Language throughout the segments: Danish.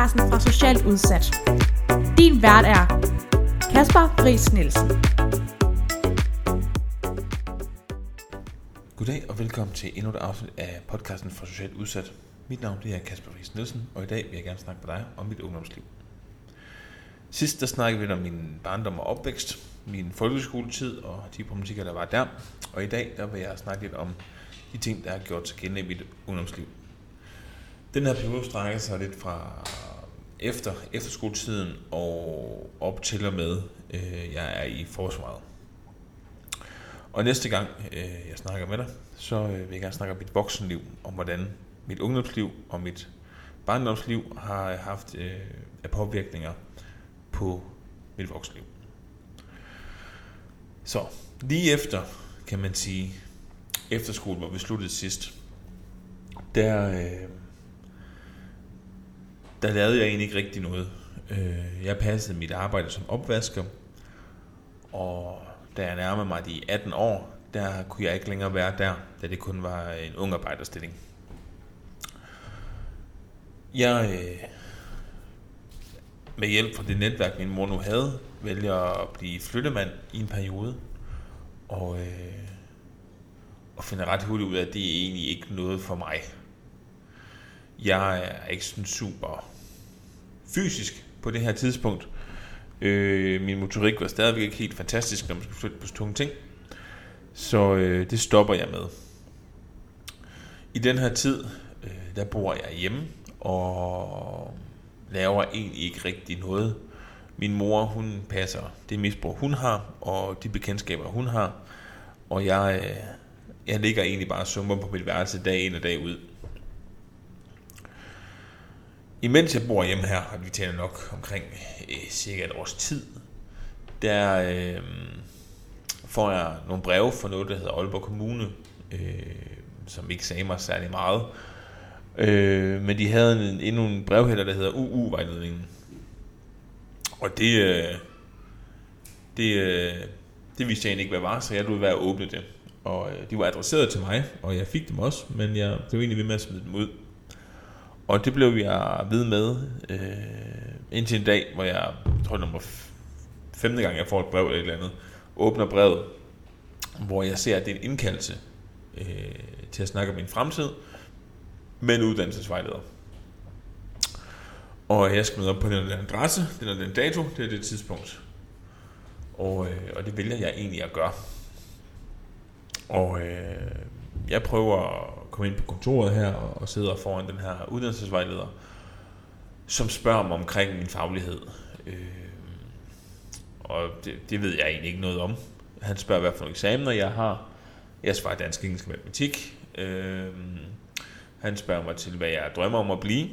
podcasten fra Socialt Udsat. Din vært er Kasper Friis Nielsen. Goddag og velkommen til endnu et afsnit af podcasten fra Socialt Udsat. Mit navn det er Kasper Friis Nielsen, og i dag vil jeg gerne snakke med dig om mit ungdomsliv. Sidst der snakkede vi om min barndom og opvækst, min folkeskoletid og de problematikker, der var der. Og i dag der vil jeg snakke lidt om de ting, der har gjort sig gældende i mit ungdomsliv. Den her periode strækker sig lidt fra efter efterskoletiden og op til og med, øh, jeg er i forsvaret. Og næste gang øh, jeg snakker med dig, så øh, vil jeg gerne snakke om mit voksenliv, om hvordan mit ungdomsliv og mit barndomsliv har haft øh, af påvirkninger på mit voksenliv. Så lige efter, kan man sige, efterskole, hvor vi sluttede sidst, der, øh, der lavede jeg egentlig ikke rigtig noget. Øh, jeg passede mit arbejde som opvasker, og da jeg nærmede mig de 18 år, der kunne jeg ikke længere være der, da det kun var en ung arbejderstilling. Jeg, øh, med hjælp fra det netværk, min mor nu havde, vælger at blive flyttemand i en periode, og, øh, og finder ret hurtigt ud af, at det er egentlig ikke noget for mig. Jeg er ikke sådan super fysisk på det her tidspunkt. Øh, min motorik var stadigvæk ikke helt fantastisk, når man skulle flytte på tunge ting. Så øh, det stopper jeg med. I den her tid, øh, der bor jeg hjemme, og laver egentlig ikke rigtig noget. Min mor, hun passer det misbrug, hun har, og de bekendtskaber, hun har. Og jeg, øh, jeg ligger egentlig bare summer på mit værelse dag ind og dag ud. Imens jeg bor hjemme her, og vi taler nok omkring øh, cirka et års tid, der øh, får jeg nogle breve fra noget, der hedder Aalborg Kommune, øh, som ikke sagde mig særlig meget. Øh, men de havde en, endnu en brevhælder, der hedder UU-vejledningen. Og det, øh, det, øh, det vidste jeg egentlig ikke, hvad var, så jeg lod være at åbne det. Og øh, de var adresseret til mig, og jeg fik dem også, men jeg blev egentlig ved med at smide dem ud. Og det blev jeg ved med øh, indtil en dag, hvor jeg, jeg tror nummer femte gang, jeg får et brev eller et eller andet, åbner brevet, hvor jeg ser, at det er en indkaldelse øh, til at snakke om min fremtid, med en uddannelsesvejleder. Og jeg skal møde op på den, den adresse, den er den dato, det er det tidspunkt. Og, øh, og det vælger jeg egentlig at gøre. Og øh, jeg prøver kommer ind på kontoret her og, og sidder foran den her uddannelsesvejleder, som spørger mig omkring min faglighed. Øh, og det, det ved jeg egentlig ikke noget om. Han spørger, hvad for nogle eksamener jeg har. Jeg svarer dansk, engelsk og matematik. Øh, han spørger mig til, hvad jeg drømmer om at blive.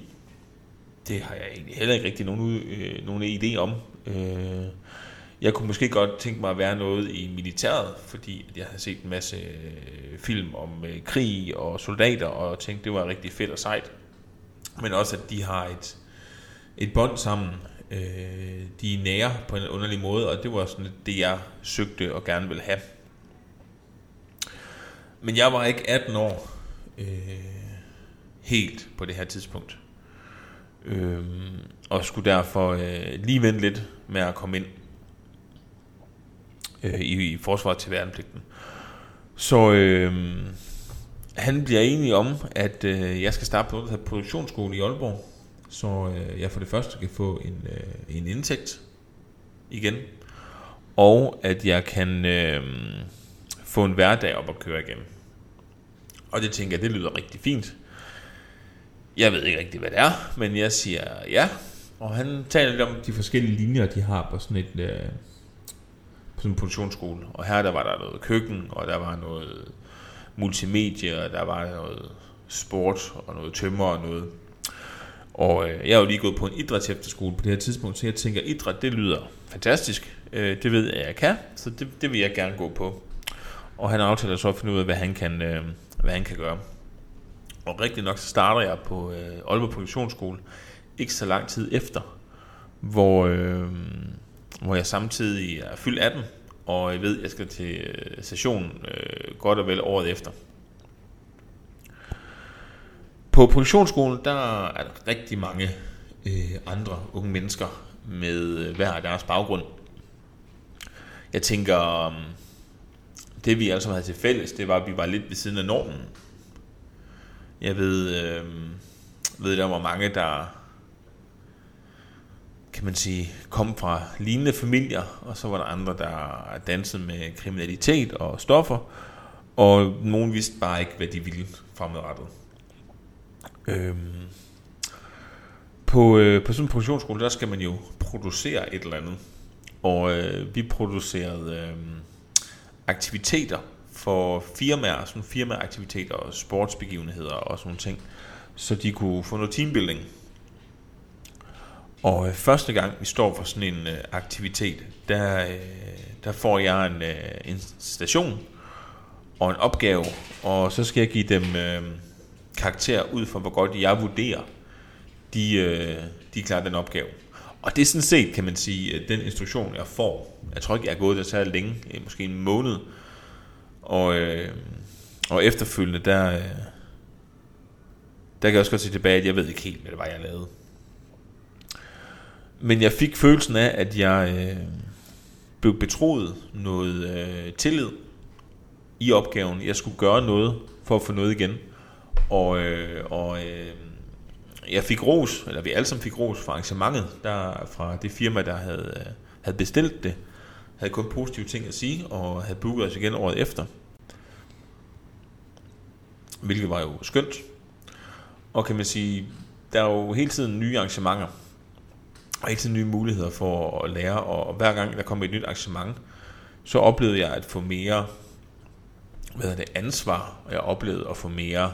Det har jeg egentlig heller ikke rigtig nogen, øh, nogen idé om. Øh, jeg kunne måske godt tænke mig at være noget i militæret, fordi jeg havde set en masse øh, film om øh, krig og soldater, og tænkte, det var rigtig fedt og sejt. Men også, at de har et, et bånd sammen. Øh, de er nære på en underlig måde, og det var sådan det, jeg søgte og gerne ville have. Men jeg var ikke 18 år øh, helt på det her tidspunkt. Øh, og skulle derfor øh, lige vente lidt med at komme ind øh, i, i forsvaret til værnepligten. Så øh, han bliver enig om, at øh, jeg skal starte på noget, der produktionsskole i Aalborg, så øh, jeg for det første kan få en, øh, en indtægt igen, og at jeg kan øh, få en hverdag op at køre igen. Og det tænker jeg, det lyder rigtig fint. Jeg ved ikke rigtig, hvad det er, men jeg siger ja. Og han taler lidt om de forskellige linjer, de har på sådan et... Øh, på sådan en produktionsskole. Og her der var der noget køkken, og der var noget multimedie, og der var noget sport, og noget tømmer og noget. Og øh, jeg er jo lige gået på en idrætsefterskole på det her tidspunkt, så jeg tænker, idræt, det lyder fantastisk. Øh, det ved jeg, jeg kan, så det, det vil jeg gerne gå på. Og han aftaler så at finde ud af, hvad han kan, øh, hvad han kan gøre. Og rigtig nok, så starter jeg på øh, Aalborg Produktionsskole, ikke så lang tid efter, hvor, øh, hvor jeg samtidig er fyldt 18, og jeg ved, at jeg skal til øh, session øh, godt og vel året efter. På produktionsskolen, der er der rigtig mange øh, andre unge mennesker med øh, hver deres baggrund. Jeg tænker, um, det vi alle sammen havde til fælles, det var, at vi var lidt ved siden af normen. Jeg ved, øh, ved der var mange, der kan man sige, kom fra lignende familier, og så var der andre, der dansede med kriminalitet og stoffer, og nogen vidste bare ikke, hvad de ville fremadrettet. Øhm, på, øh, på sådan en produktionsskole, der skal man jo producere et eller andet. Og øh, vi producerede øh, aktiviteter for firmaer, sådan firmaaktiviteter og sportsbegivenheder og sådan ting, så de kunne få noget teambuilding. Og øh, første gang vi står for sådan en øh, aktivitet, der, øh, der får jeg en, øh, en station og en opgave, og så skal jeg give dem øh, karakter ud fra, hvor godt jeg vurderer, de, øh, de klarer den opgave. Og det er sådan set, kan man sige, den instruktion, jeg får. Jeg tror ikke, jeg er gået der så længe, øh, måske en måned. Og, øh, og efterfølgende, der, øh, der kan jeg også godt se tilbage, at jeg ved ikke helt, hvad det var, jeg lavede. Men jeg fik følelsen af, at jeg øh, blev betroet noget øh, tillid i opgaven. Jeg skulle gøre noget for at få noget igen. Og, øh, og øh, jeg fik ros, eller vi alle sammen fik ros fra arrangementet, der, fra det firma, der havde, øh, havde bestilt det, havde kun positive ting at sige, og havde booket os igen året efter. Hvilket var jo skønt. Og kan man sige, der er jo hele tiden nye arrangementer, og hele tiden nye muligheder for at lære, og hver gang der kom et nyt arrangement, så oplevede jeg at få mere hvad er det, ansvar, og jeg oplevede at få mere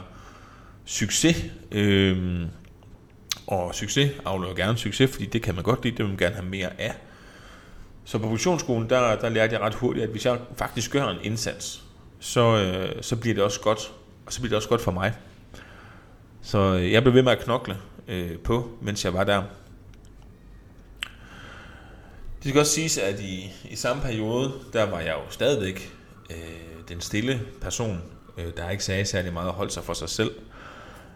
succes. Øhm, og succes aflever gerne succes, fordi det kan man godt lide, det vil man gerne have mere af. Så på produktionsskolen, der, der lærte jeg ret hurtigt, at hvis jeg faktisk gør en indsats, så, øh, så bliver det også godt, og så bliver det også godt for mig. Så øh, jeg blev ved med at knokle øh, på, mens jeg var der. Det skal også siges, at i, i samme periode, der var jeg jo stadigvæk øh, den stille person, øh, der ikke sagde særlig meget og holdt sig for sig selv.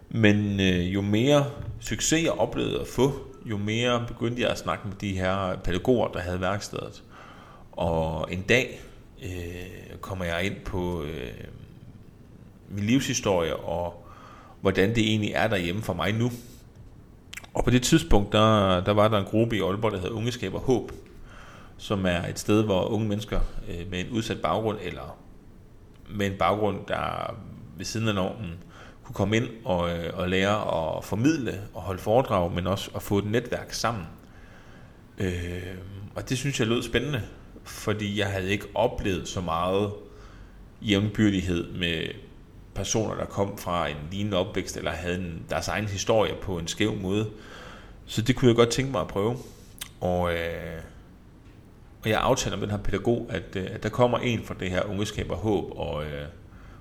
Men øh, jo mere succes jeg oplevede at få, jo mere begyndte jeg at snakke med de her pædagoger, der havde værkstedet. Og en dag øh, kommer jeg ind på øh, min livshistorie og hvordan det egentlig er derhjemme for mig nu. Og på det tidspunkt, der, der var der en gruppe i Aalborg, der hedder Ungeskab og Håb, som er et sted, hvor unge mennesker øh, med en udsat baggrund, eller med en baggrund, der ved siden af normen, kunne komme ind og, øh, og lære at formidle og holde foredrag, men også at få et netværk sammen. Øh, og det synes jeg lød spændende, fordi jeg havde ikke oplevet så meget jævnbyrdighed med personer, der kom fra en lignende opvækst, eller havde en, deres egen historie på en skæv måde. Så det kunne jeg godt tænke mig at prøve. Og, øh, og jeg aftaler med den her pædagog, at, øh, at der kommer en fra det her ungeskab og håb, og, øh,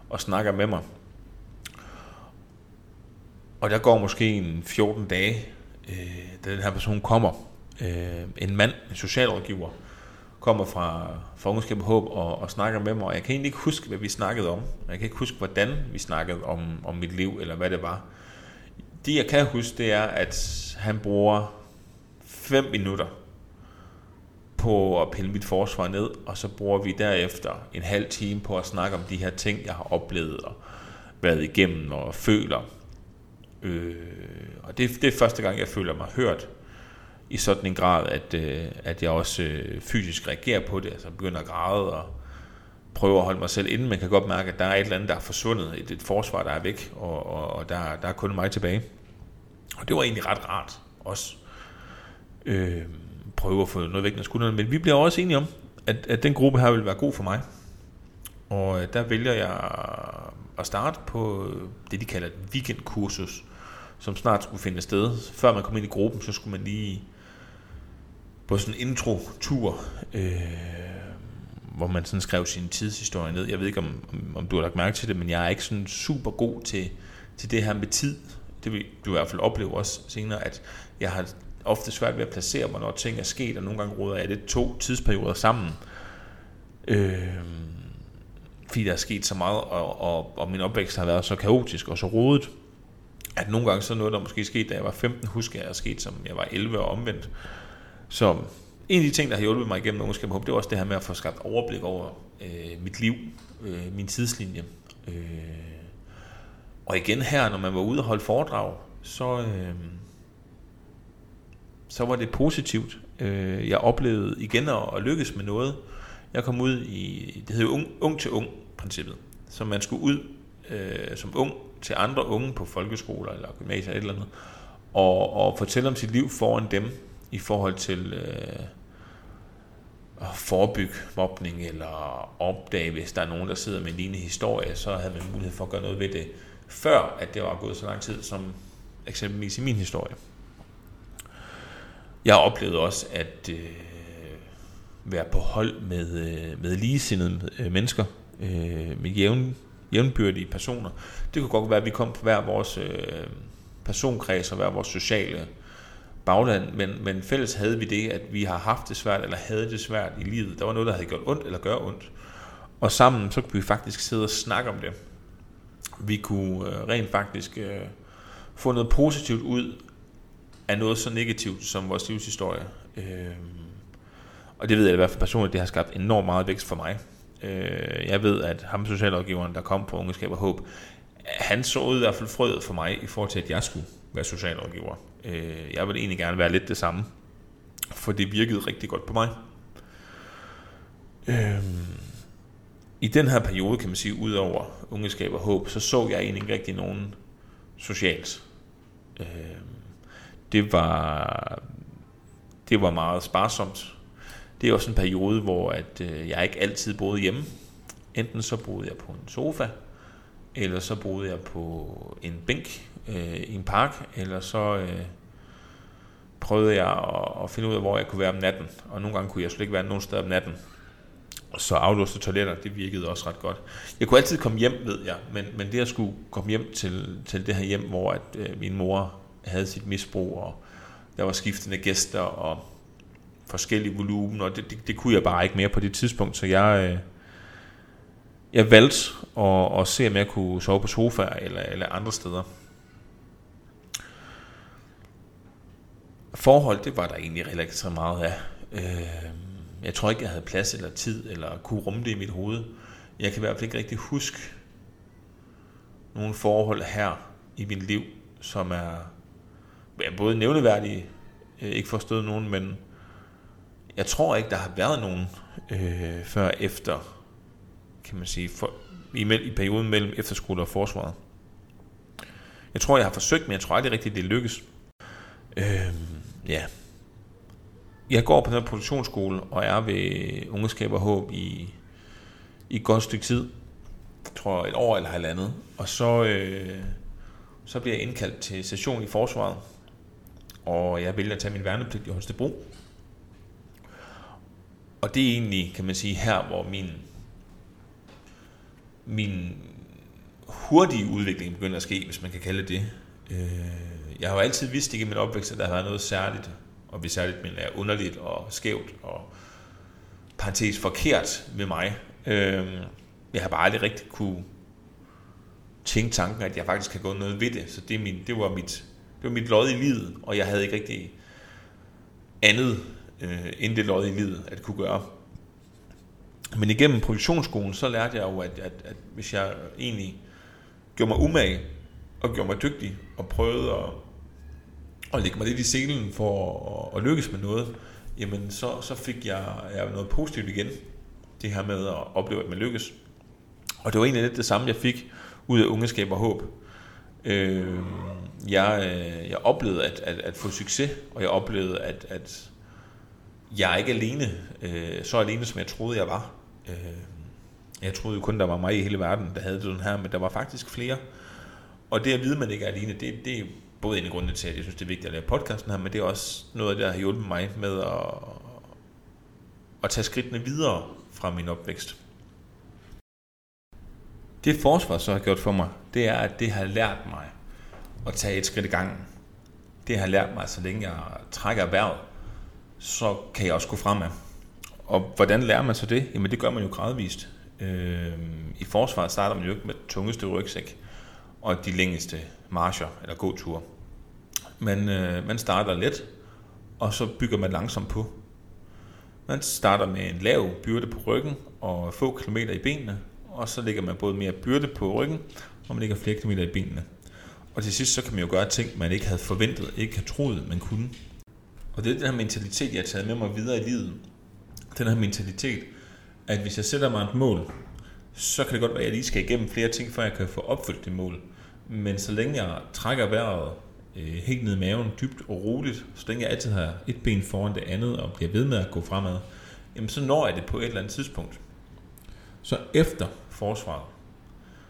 og snakker med mig. Og der går måske en 14 dage, øh, da den her person kommer. Øh, en mand, en socialrådgiver, kommer fra, fra Ungeskab og Håb og, og snakker med mig, og jeg kan egentlig ikke huske, hvad vi snakkede om. Jeg kan ikke huske, hvordan vi snakkede om, om mit liv, eller hvad det var. Det, jeg kan huske, det er, at han bruger 5 minutter på at pille mit forsvar ned, og så bruger vi derefter en halv time på at snakke om de her ting, jeg har oplevet og været igennem og føler. Øh, og det, det er første gang, jeg føler mig hørt i sådan en grad, at, øh, at jeg også øh, fysisk reagerer på det, altså begynder at græde og prøver at holde mig selv inde. Man kan godt mærke, at der er et eller andet, der er forsvundet, et, et forsvar, der er væk, og, og, og der, der er kun mig tilbage. Og det var egentlig ret rart også. Øh, prøve at få noget væk af skuldrene. Men vi bliver også enige om, at, at den gruppe her vil være god for mig. Og øh, der vælger jeg at starte på øh, det, de kalder et weekendkursus, som snart skulle finde sted. Før man kom ind i gruppen, så skulle man lige på sådan en intro-tur, øh, hvor man sådan skrev sin tidshistorie ned. Jeg ved ikke, om, om du har lagt mærke til det, men jeg er ikke sådan super god til, til det her med tid. Det vil du i hvert fald opleve også senere, at jeg har ofte svært ved at placere hvornår ting er sket, og nogle gange råder jeg det to tidsperioder sammen. Øh, fordi der er sket så meget, og, og, og min opvækst har været så kaotisk og så rodet. at nogle gange så noget, der måske skete, da jeg var 15, husker jeg, er sket, som jeg var 11 og omvendt. Så en af de ting, der har hjulpet mig igennem ungdomskab, det var også det her med at få skabt overblik over øh, mit liv, øh, min tidslinje. Øh, og igen her, når man var ude og holde foredrag, så, øh, så var det positivt. Øh, jeg oplevede igen at, at lykkes med noget. Jeg kom ud i, det hedder ung, ung til ung princippet. Så man skulle ud øh, som ung til andre unge på folkeskoler eller gymnasier eller et eller andet, og, og fortælle om sit liv foran dem i forhold til øh, at forebygge mobning eller opdage, hvis der er nogen, der sidder med en lignende historie, så havde man mulighed for at gøre noget ved det, før at det var gået så lang tid, som eksempelvis i min historie. Jeg oplevede også at øh, være på hold med, øh, med ligesindede øh, mennesker, øh, med jævn, jævnbyrdige personer. Det kunne godt være, at vi kom på hver vores øh, personkreds og hver vores sociale bagland, men, men fælles havde vi det, at vi har haft det svært, eller havde det svært i livet. Der var noget, der havde gjort ondt, eller gør ondt. Og sammen, så kunne vi faktisk sidde og snakke om det. Vi kunne øh, rent faktisk øh, få noget positivt ud af noget så negativt som vores livshistorie. Øh, og det ved jeg i hvert fald personligt, det har skabt enormt meget vækst for mig. Øh, jeg ved, at ham socialrådgiveren, der kom på Ungeskab og Håb, han så i hvert fald frøet for mig i forhold til, at jeg skulle være socialrådgiver. Øh, jeg ville egentlig gerne være lidt det samme, for det virkede rigtig godt på mig. Øh, I den her periode, kan man sige, ud over ungeskab og håb, så så jeg egentlig ikke rigtig nogen socialt. Øh, det var det var meget sparsomt. Det er også en periode, hvor at, øh, jeg ikke altid boede hjemme. Enten så boede jeg på en sofa, eller så boede jeg på en bænk øh, i en park, eller så øh, prøvede jeg at, at finde ud af, hvor jeg kunne være om natten. Og nogle gange kunne jeg slet ikke være nogen sted om natten. Så aflåste toiletter, det virkede også ret godt. Jeg kunne altid komme hjem, ved jeg, men, men det at skulle komme hjem til, til det her hjem, hvor at, øh, min mor havde sit misbrug, og der var skiftende gæster, og forskellige volumen, og det, det, det kunne jeg bare ikke mere på det tidspunkt, så jeg, øh, jeg valgte at, at se, om jeg kunne sove på sofa eller, eller andre steder. Forhold, det var der egentlig heller ikke så meget af. Øh, jeg tror ikke, jeg havde plads eller tid, eller kunne rumme det i mit hoved. Jeg kan i hvert fald ikke rigtig huske nogle forhold her i mit liv, som er både nævneværdige, øh, ikke forstået nogen, men jeg tror ikke, der har været nogen øh, før efter, kan man sige, for, i, i perioden mellem efterskole og forsvaret. Jeg tror, jeg har forsøgt, men jeg tror aldrig rigtigt, det lykkes. Øh, ja. Jeg går på den her produktionsskole og er ved Ungeskab og Håb i, i et godt stykke tid. Jeg tror et år eller halvandet. Og så, øh, så bliver jeg indkaldt til session i forsvaret. Og jeg vælger at tage min værnepligt i Holstebro. Og det er egentlig, kan man sige, her, hvor min, min hurtige udvikling begynder at ske, hvis man kan kalde det. Øh, jeg har jo altid vidst ikke i min opvækst, at der har været noget særligt, og hvis særligt men er underligt og skævt og parentes forkert med mig. Øh, jeg har bare aldrig rigtig kunne tænke tanken, at jeg faktisk kan gå noget ved det. Så det, er min, det, var mit, det var mit lod i livet, og jeg havde ikke rigtig andet øh, end det lod i livet at kunne gøre. Men igennem produktionsskolen, så lærte jeg jo, at, at, at hvis jeg egentlig gjorde mig umage, og gjorde mig dygtig, og prøvede at, at lægge mig lidt i selen for at, at lykkes med noget, jamen så, så fik jeg, jeg noget positivt igen. Det her med at opleve, at man lykkes. Og det var egentlig lidt det samme, jeg fik ud af ungeskab og håb. Øh, jeg, øh, jeg oplevede at, at, at få succes, og jeg oplevede, at, at jeg er ikke alene, øh, så alene, som jeg troede, jeg var. Øh, jeg troede jo kun, der var mig i hele verden, der havde det sådan her, men der var faktisk flere. Og det at vide, at man ikke er alene, det, det er både en af grundene til, at jeg synes, det er vigtigt at lave podcasten her, men det er også noget af det, der har hjulpet mig med at, at tage skridtene videre fra min opvækst. Det forsvar så har gjort for mig, det er, at det har lært mig at tage et skridt i gangen. Det har lært mig, så længe jeg trækker vejret, så kan jeg også gå fremad. Og hvordan lærer man så det? Jamen det gør man jo gradvist. Øh, I forsvaret starter man jo ikke med tungeste rygsæk. og de længste marcher eller gåture. Men øh, man starter let, og så bygger man langsomt på. Man starter med en lav byrde på ryggen og få kilometer i benene, og så lægger man både mere byrde på ryggen, og man lægger flere kilometer i benene. Og til sidst så kan man jo gøre ting, man ikke havde forventet, ikke havde troet, man kunne. Og det er den her mentalitet, jeg har taget med mig videre i livet. Den her mentalitet, at hvis jeg sætter mig et mål, så kan det godt være, at jeg lige skal igennem flere ting, før jeg kan få opfyldt det mål. Men så længe jeg trækker vejret øh, helt ned i maven, dybt og roligt, så længe jeg altid har et ben foran det andet og bliver ved med at gå fremad, jamen så når jeg det på et eller andet tidspunkt. Så efter forsvaret,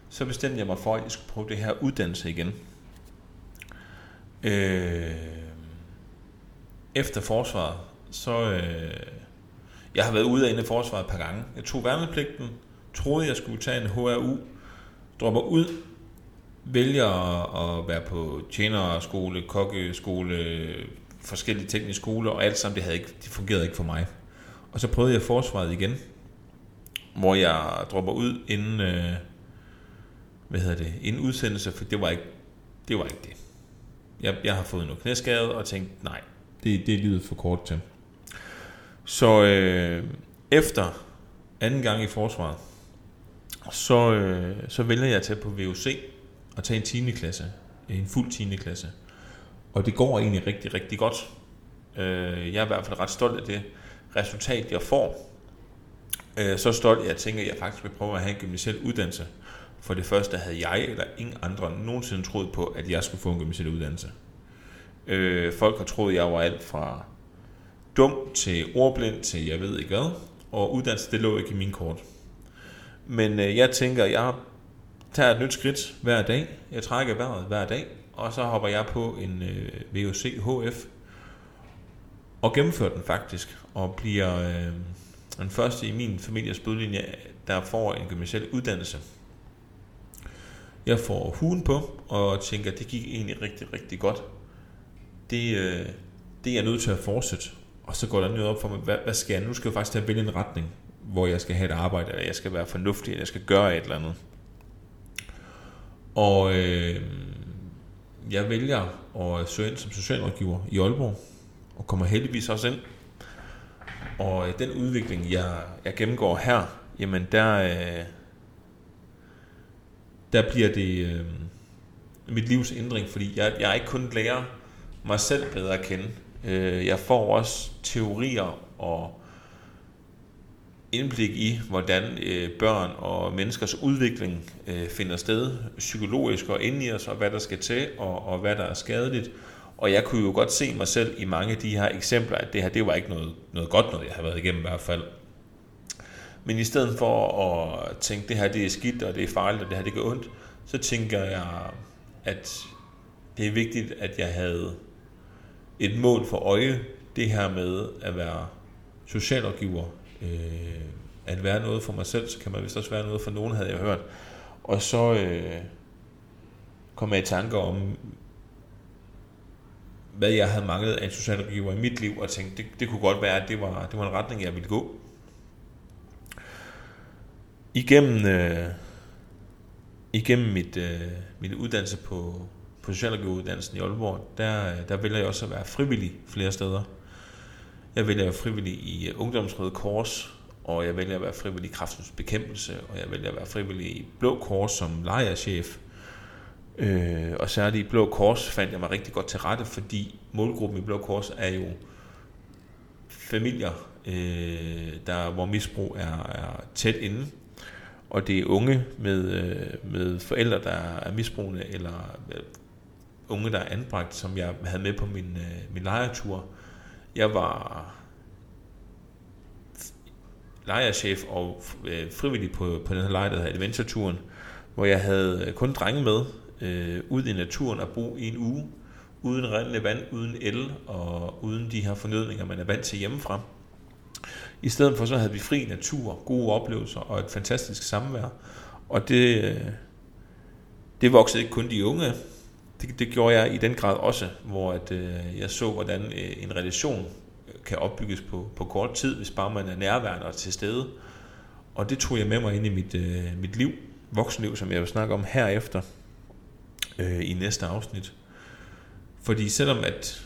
så bestemte jeg mig for, at jeg skulle prøve det her uddannelse igen. Øh, efter forsvaret, så... Øh, jeg har været ude af inde i forsvaret et par gange. Jeg tog værnepligten, troede, jeg skulle tage en HRU, dropper ud, vælger at være på tjenerskole, kokkeskole, forskellige tekniske skoler, og alt sammen, det, havde ikke, det fungerede ikke for mig. Og så prøvede jeg forsvaret igen, hvor jeg dropper ud inden, øh, hvad hedder det, inden udsendelse, for det var ikke det. Var ikke det. Jeg, jeg har fået noget knæskade og tænkt, nej, det, det er livet for kort til. Så øh, efter anden gang i forsvaret, så, øh, så vælger jeg at tage på VUC og tage en 10. klasse, en fuld 10. klasse. Og det går egentlig rigtig, rigtig godt. Øh, jeg er i hvert fald ret stolt af det resultat, jeg får. Øh, så stolt, at jeg tænker, at jeg faktisk vil prøve at have en gymnasiel uddannelse. For det første havde jeg eller ingen andre nogensinde troet på, at jeg skulle få en gymnasial uddannelse. Øh, folk har troet, at jeg var alt fra dum til ordblind til jeg ved ikke hvad. Og uddannelse, det lå ikke i min kort. Men øh, jeg tænker, jeg tager et nyt skridt hver dag. Jeg trækker vejret hver dag. Og så hopper jeg på en øh, VUC HF. Og gennemfører den faktisk. Og bliver øh, den første i min families bødlinje, der får en gymnasial uddannelse. Jeg får huen på, og tænker, det gik egentlig rigtig, rigtig godt. Det, øh, det er jeg nødt til at fortsætte. Og så går der noget op for mig, hvad, hvad skal jeg? Nu skal jeg faktisk tage at vælge en retning, hvor jeg skal have et arbejde, eller jeg skal være fornuftig, eller jeg skal gøre et eller andet. Og øh, jeg vælger at søge ind som socialrådgiver i Aalborg, og kommer heldigvis også ind. Og øh, den udvikling, jeg, jeg gennemgår her, jamen der, øh, der bliver det øh, mit livs ændring, fordi jeg, jeg ikke kun lærer mig selv bedre at kende. Øh, jeg får også teorier og indblik i, hvordan øh, børn og menneskers udvikling øh, finder sted psykologisk og inde i os, og hvad der skal til, og, og hvad der er skadeligt. Og jeg kunne jo godt se mig selv i mange af de her eksempler, at det her, det var ikke noget, noget godt noget, jeg har været igennem i hvert fald. Men i stedet for at tænke, det her det er skidt, og det er farligt, og det her det gør ondt, så tænker jeg, at det er vigtigt, at jeg havde et mål for øje, det her med at være socialrådgiver, øh, at være noget for mig selv, så kan man vist også være noget for nogen, havde jeg hørt. Og så øh, kom jeg i tanker om, hvad jeg havde manglet af en socialrådgiver i mit liv, og tænkte, det, det kunne godt være, at det var, det var en retning, jeg ville gå. Igennem, øh, igennem mit, øh, min uddannelse på, på socialrådgiveruddannelsen i Aalborg, der, der vælger jeg også at være frivillig flere steder. Jeg vælger at være frivillig i øh, Ungdomsrøde Kors, og jeg vælger at være frivillig i kraftens bekæmpelse, og jeg vælger at være frivillig i Blå Kors som lejerchef. Øh, og særligt i Blå Kors fandt jeg mig rigtig godt til rette, fordi målgruppen i Blå Kors er jo familier, øh, der, hvor misbrug er, er tæt inde. Og det er unge med, øh, med forældre, der er misbrugende, eller øh, unge, der er anbragt, som jeg havde med på min, øh, min lejertur. Jeg var lejerchef og øh, frivillig på, på den her lejr, der hedder Adventure-turen, hvor jeg havde øh, kun drenge med øh, ud i naturen og bo i en uge, uden rendende vand, uden el og uden de her fornødninger, man er vant til hjemmefra. I stedet for så havde vi fri natur, gode oplevelser og et fantastisk samvær. Og det, øh, det voksede ikke kun de unge. Det, det gjorde jeg i den grad også, hvor at, øh, jeg så, hvordan øh, en relation øh, kan opbygges på, på kort tid, hvis bare man er nærværende og til stede. Og det tog jeg med mig ind i mit, øh, mit liv, voksenliv, som jeg vil snakke om herefter. øh, i næste afsnit. Fordi selvom at,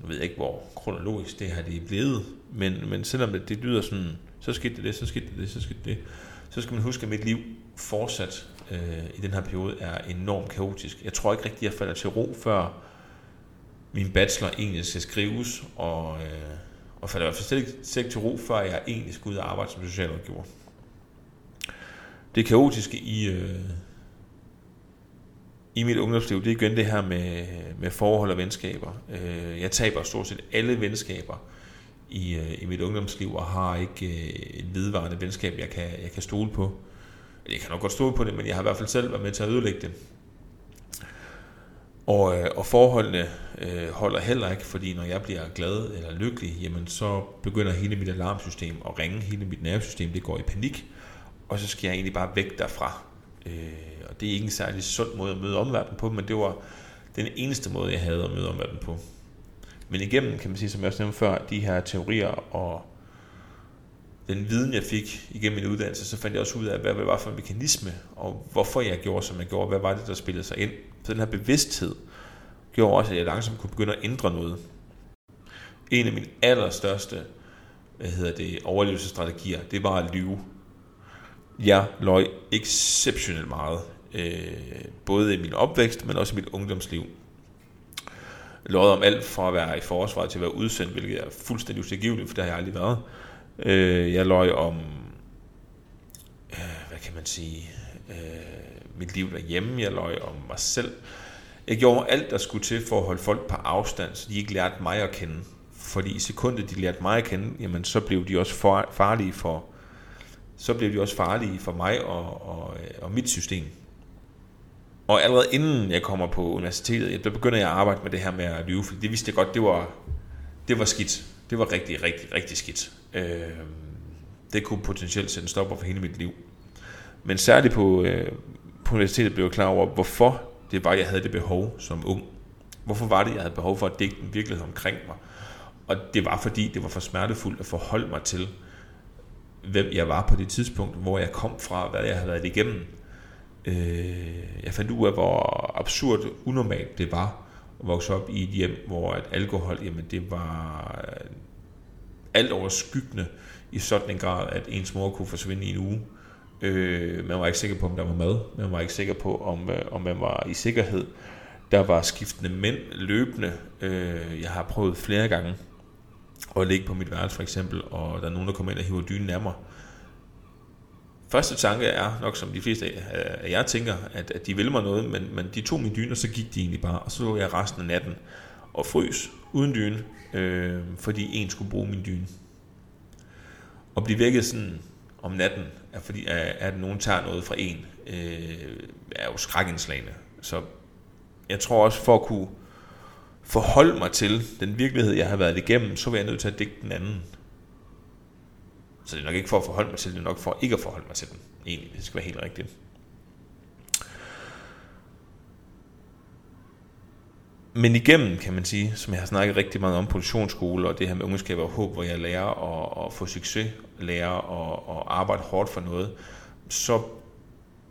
jeg ved ikke hvor kronologisk det her det er blevet, men, men selvom det, det lyder sådan, så skete det det, så skete det det, så skete det så skal man huske, at mit liv fortsat øh, i den her periode er enormt kaotisk. Jeg tror ikke rigtig, jeg falder til ro, før min bachelor egentlig skal skrives, og, øh, og falder i hvert fald slet ikke til ro, før jeg egentlig skal ud og arbejde som socialrådgiver. Det kaotiske i, øh, i mit ungdomsliv, det er igen det her med, med forhold og venskaber. Øh, jeg taber stort set alle venskaber i, øh, i mit ungdomsliv, og har ikke øh, et vedvarende venskab, jeg kan, jeg kan stole på. Jeg kan nok godt stole på det, men jeg har i hvert fald selv været med til at ødelægge det. Og, øh, og forholdene øh, holder heller ikke, fordi når jeg bliver glad eller lykkelig, jamen så begynder hele mit alarmsystem at ringe, hele mit nervesystem, det går i panik, og så skal jeg egentlig bare væk derfra. Øh, og det er ikke en særlig sund måde at møde omverdenen på, men det var den eneste måde, jeg havde at møde omverdenen på. Men igennem, kan man sige, som jeg også nævnte før, de her teorier og den viden, jeg fik igennem min uddannelse, så fandt jeg også ud af, hvad det var for en mekanisme, og hvorfor jeg gjorde, som jeg gjorde, hvad var det, der spillede sig ind. Så den her bevidsthed gjorde også, at jeg langsomt kunne begynde at ændre noget. En af mine allerstørste hvad hedder det, overlevelsesstrategier, det var at lyve. Jeg løj exceptionelt meget, øh, både i min opvækst, men også i mit ungdomsliv. Løjet om alt fra at være i forsvaret til at være udsendt, hvilket er fuldstændig utilgiveligt, for det har jeg aldrig været. Øh, jeg løj om, øh, hvad kan man sige, øh, mit liv derhjemme. Jeg løj om mig selv. Jeg gjorde alt, der skulle til for at holde folk på afstand, så de ikke lærte mig at kende. Fordi i sekundet, de lærte mig at kende, jamen så blev de også farlige for, så blev de også farlige for mig og, og, øh, og mit system. Og allerede inden jeg kommer på universitetet, der begynder jeg at arbejde med det her med at lyve, fordi det vidste jeg godt, det var, det var skidt. Det var rigtig, rigtig, rigtig skidt. Øh, det kunne potentielt sætte en stopper for hele mit liv. Men særligt på, øh, på universitetet blev jeg klar over, hvorfor det var, jeg havde det behov som ung. Hvorfor var det, jeg havde behov for at dække den virkelighed omkring mig? Og det var fordi, det var for smertefuldt at forholde mig til, hvem jeg var på det tidspunkt, hvor jeg kom fra, hvad jeg havde været igennem. Øh, jeg fandt ud af, hvor absurd unormalt det var at vokse op i et hjem, hvor at alkohol, jamen det var øh, alt overskyggende i sådan en grad, at ens mor kunne forsvinde i en uge. Øh, man var ikke sikker på, om der var mad. Man var ikke sikker på, om, øh, om man var i sikkerhed. Der var skiftende mænd løbende. Øh, jeg har prøvet flere gange at ligge på mit værelse for eksempel, og der er nogen, der kommer ind og hiver dynen af mig. Første tanke er nok, som de fleste af jer tænker, at, at de vil mig noget, men, men de tog min dyne, og så gik de egentlig bare, og så lå jeg resten af natten og frøs uden dyne, øh, fordi en skulle bruge min dyne. Og blive vækket sådan om natten, er fordi, at, at nogen tager noget fra en, øh, er jo skrækindslagende. Så jeg tror også, for at kunne forholde mig til den virkelighed, jeg har været igennem, så vil jeg nødt til at dække den anden. Så det er nok ikke for at forholde mig til, det er nok for ikke at forholde mig til den. Egentlig, det skal være helt rigtigt. Men igennem, kan man sige, som jeg har snakket rigtig meget om produktionsskole og det her med ungeskab og håb, hvor jeg lærer at, at få succes, lærer at, at arbejde hårdt for noget, så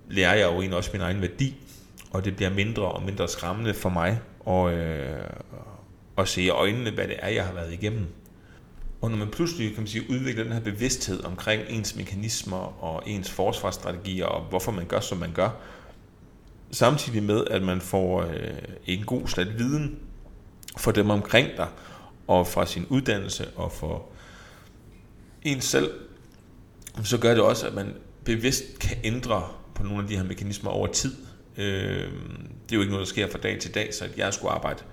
lærer jeg jo egentlig også min egen værdi, og det bliver mindre og mindre skræmmende for mig at, øh, at se i øjnene, hvad det er, jeg har været igennem. Og når man pludselig kan man sige, udvikler den her bevidsthed omkring ens mekanismer og ens forsvarsstrategier og hvorfor man gør, som man gør, samtidig med, at man får øh, en god slat viden for dem omkring dig, og fra sin uddannelse og for en selv, så gør det også, at man bevidst kan ændre på nogle af de her mekanismer over tid. Øh, det er jo ikke noget, der sker fra dag til dag, så jeg skulle arbejde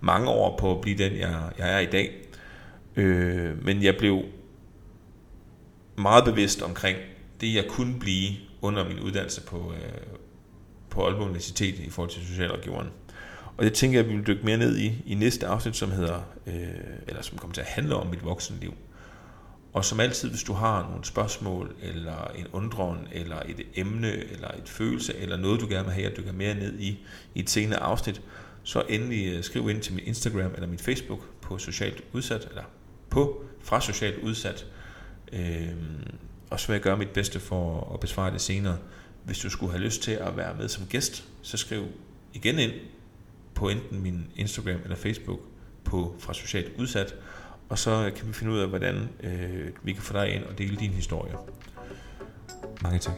mange år på at blive den, jeg, jeg er i dag. Øh, men jeg blev meget bevidst omkring det, jeg kunne blive under min uddannelse på, øh, på Aalborg Universitet i forhold til socialrådgiveren. Og det tænker jeg, at vi vil dykke mere ned i i næste afsnit, som hedder, øh, eller som kommer til at handle om mit voksenliv. Og som altid, hvis du har nogle spørgsmål, eller en undren, eller et emne, eller et følelse, eller noget, du gerne vil have, at dykke mere ned i, i et senere afsnit, så endelig øh, skriv ind til min Instagram eller min Facebook på Socialt Udsat, eller på fra Socialt Udsat. Øh, og så vil jeg gøre mit bedste for at besvare det senere. Hvis du skulle have lyst til at være med som gæst, så skriv igen ind på enten min Instagram eller Facebook på fra Socialt Udsat, og så kan vi finde ud af, hvordan øh, vi kan få dig ind og dele din historie. Mange tak.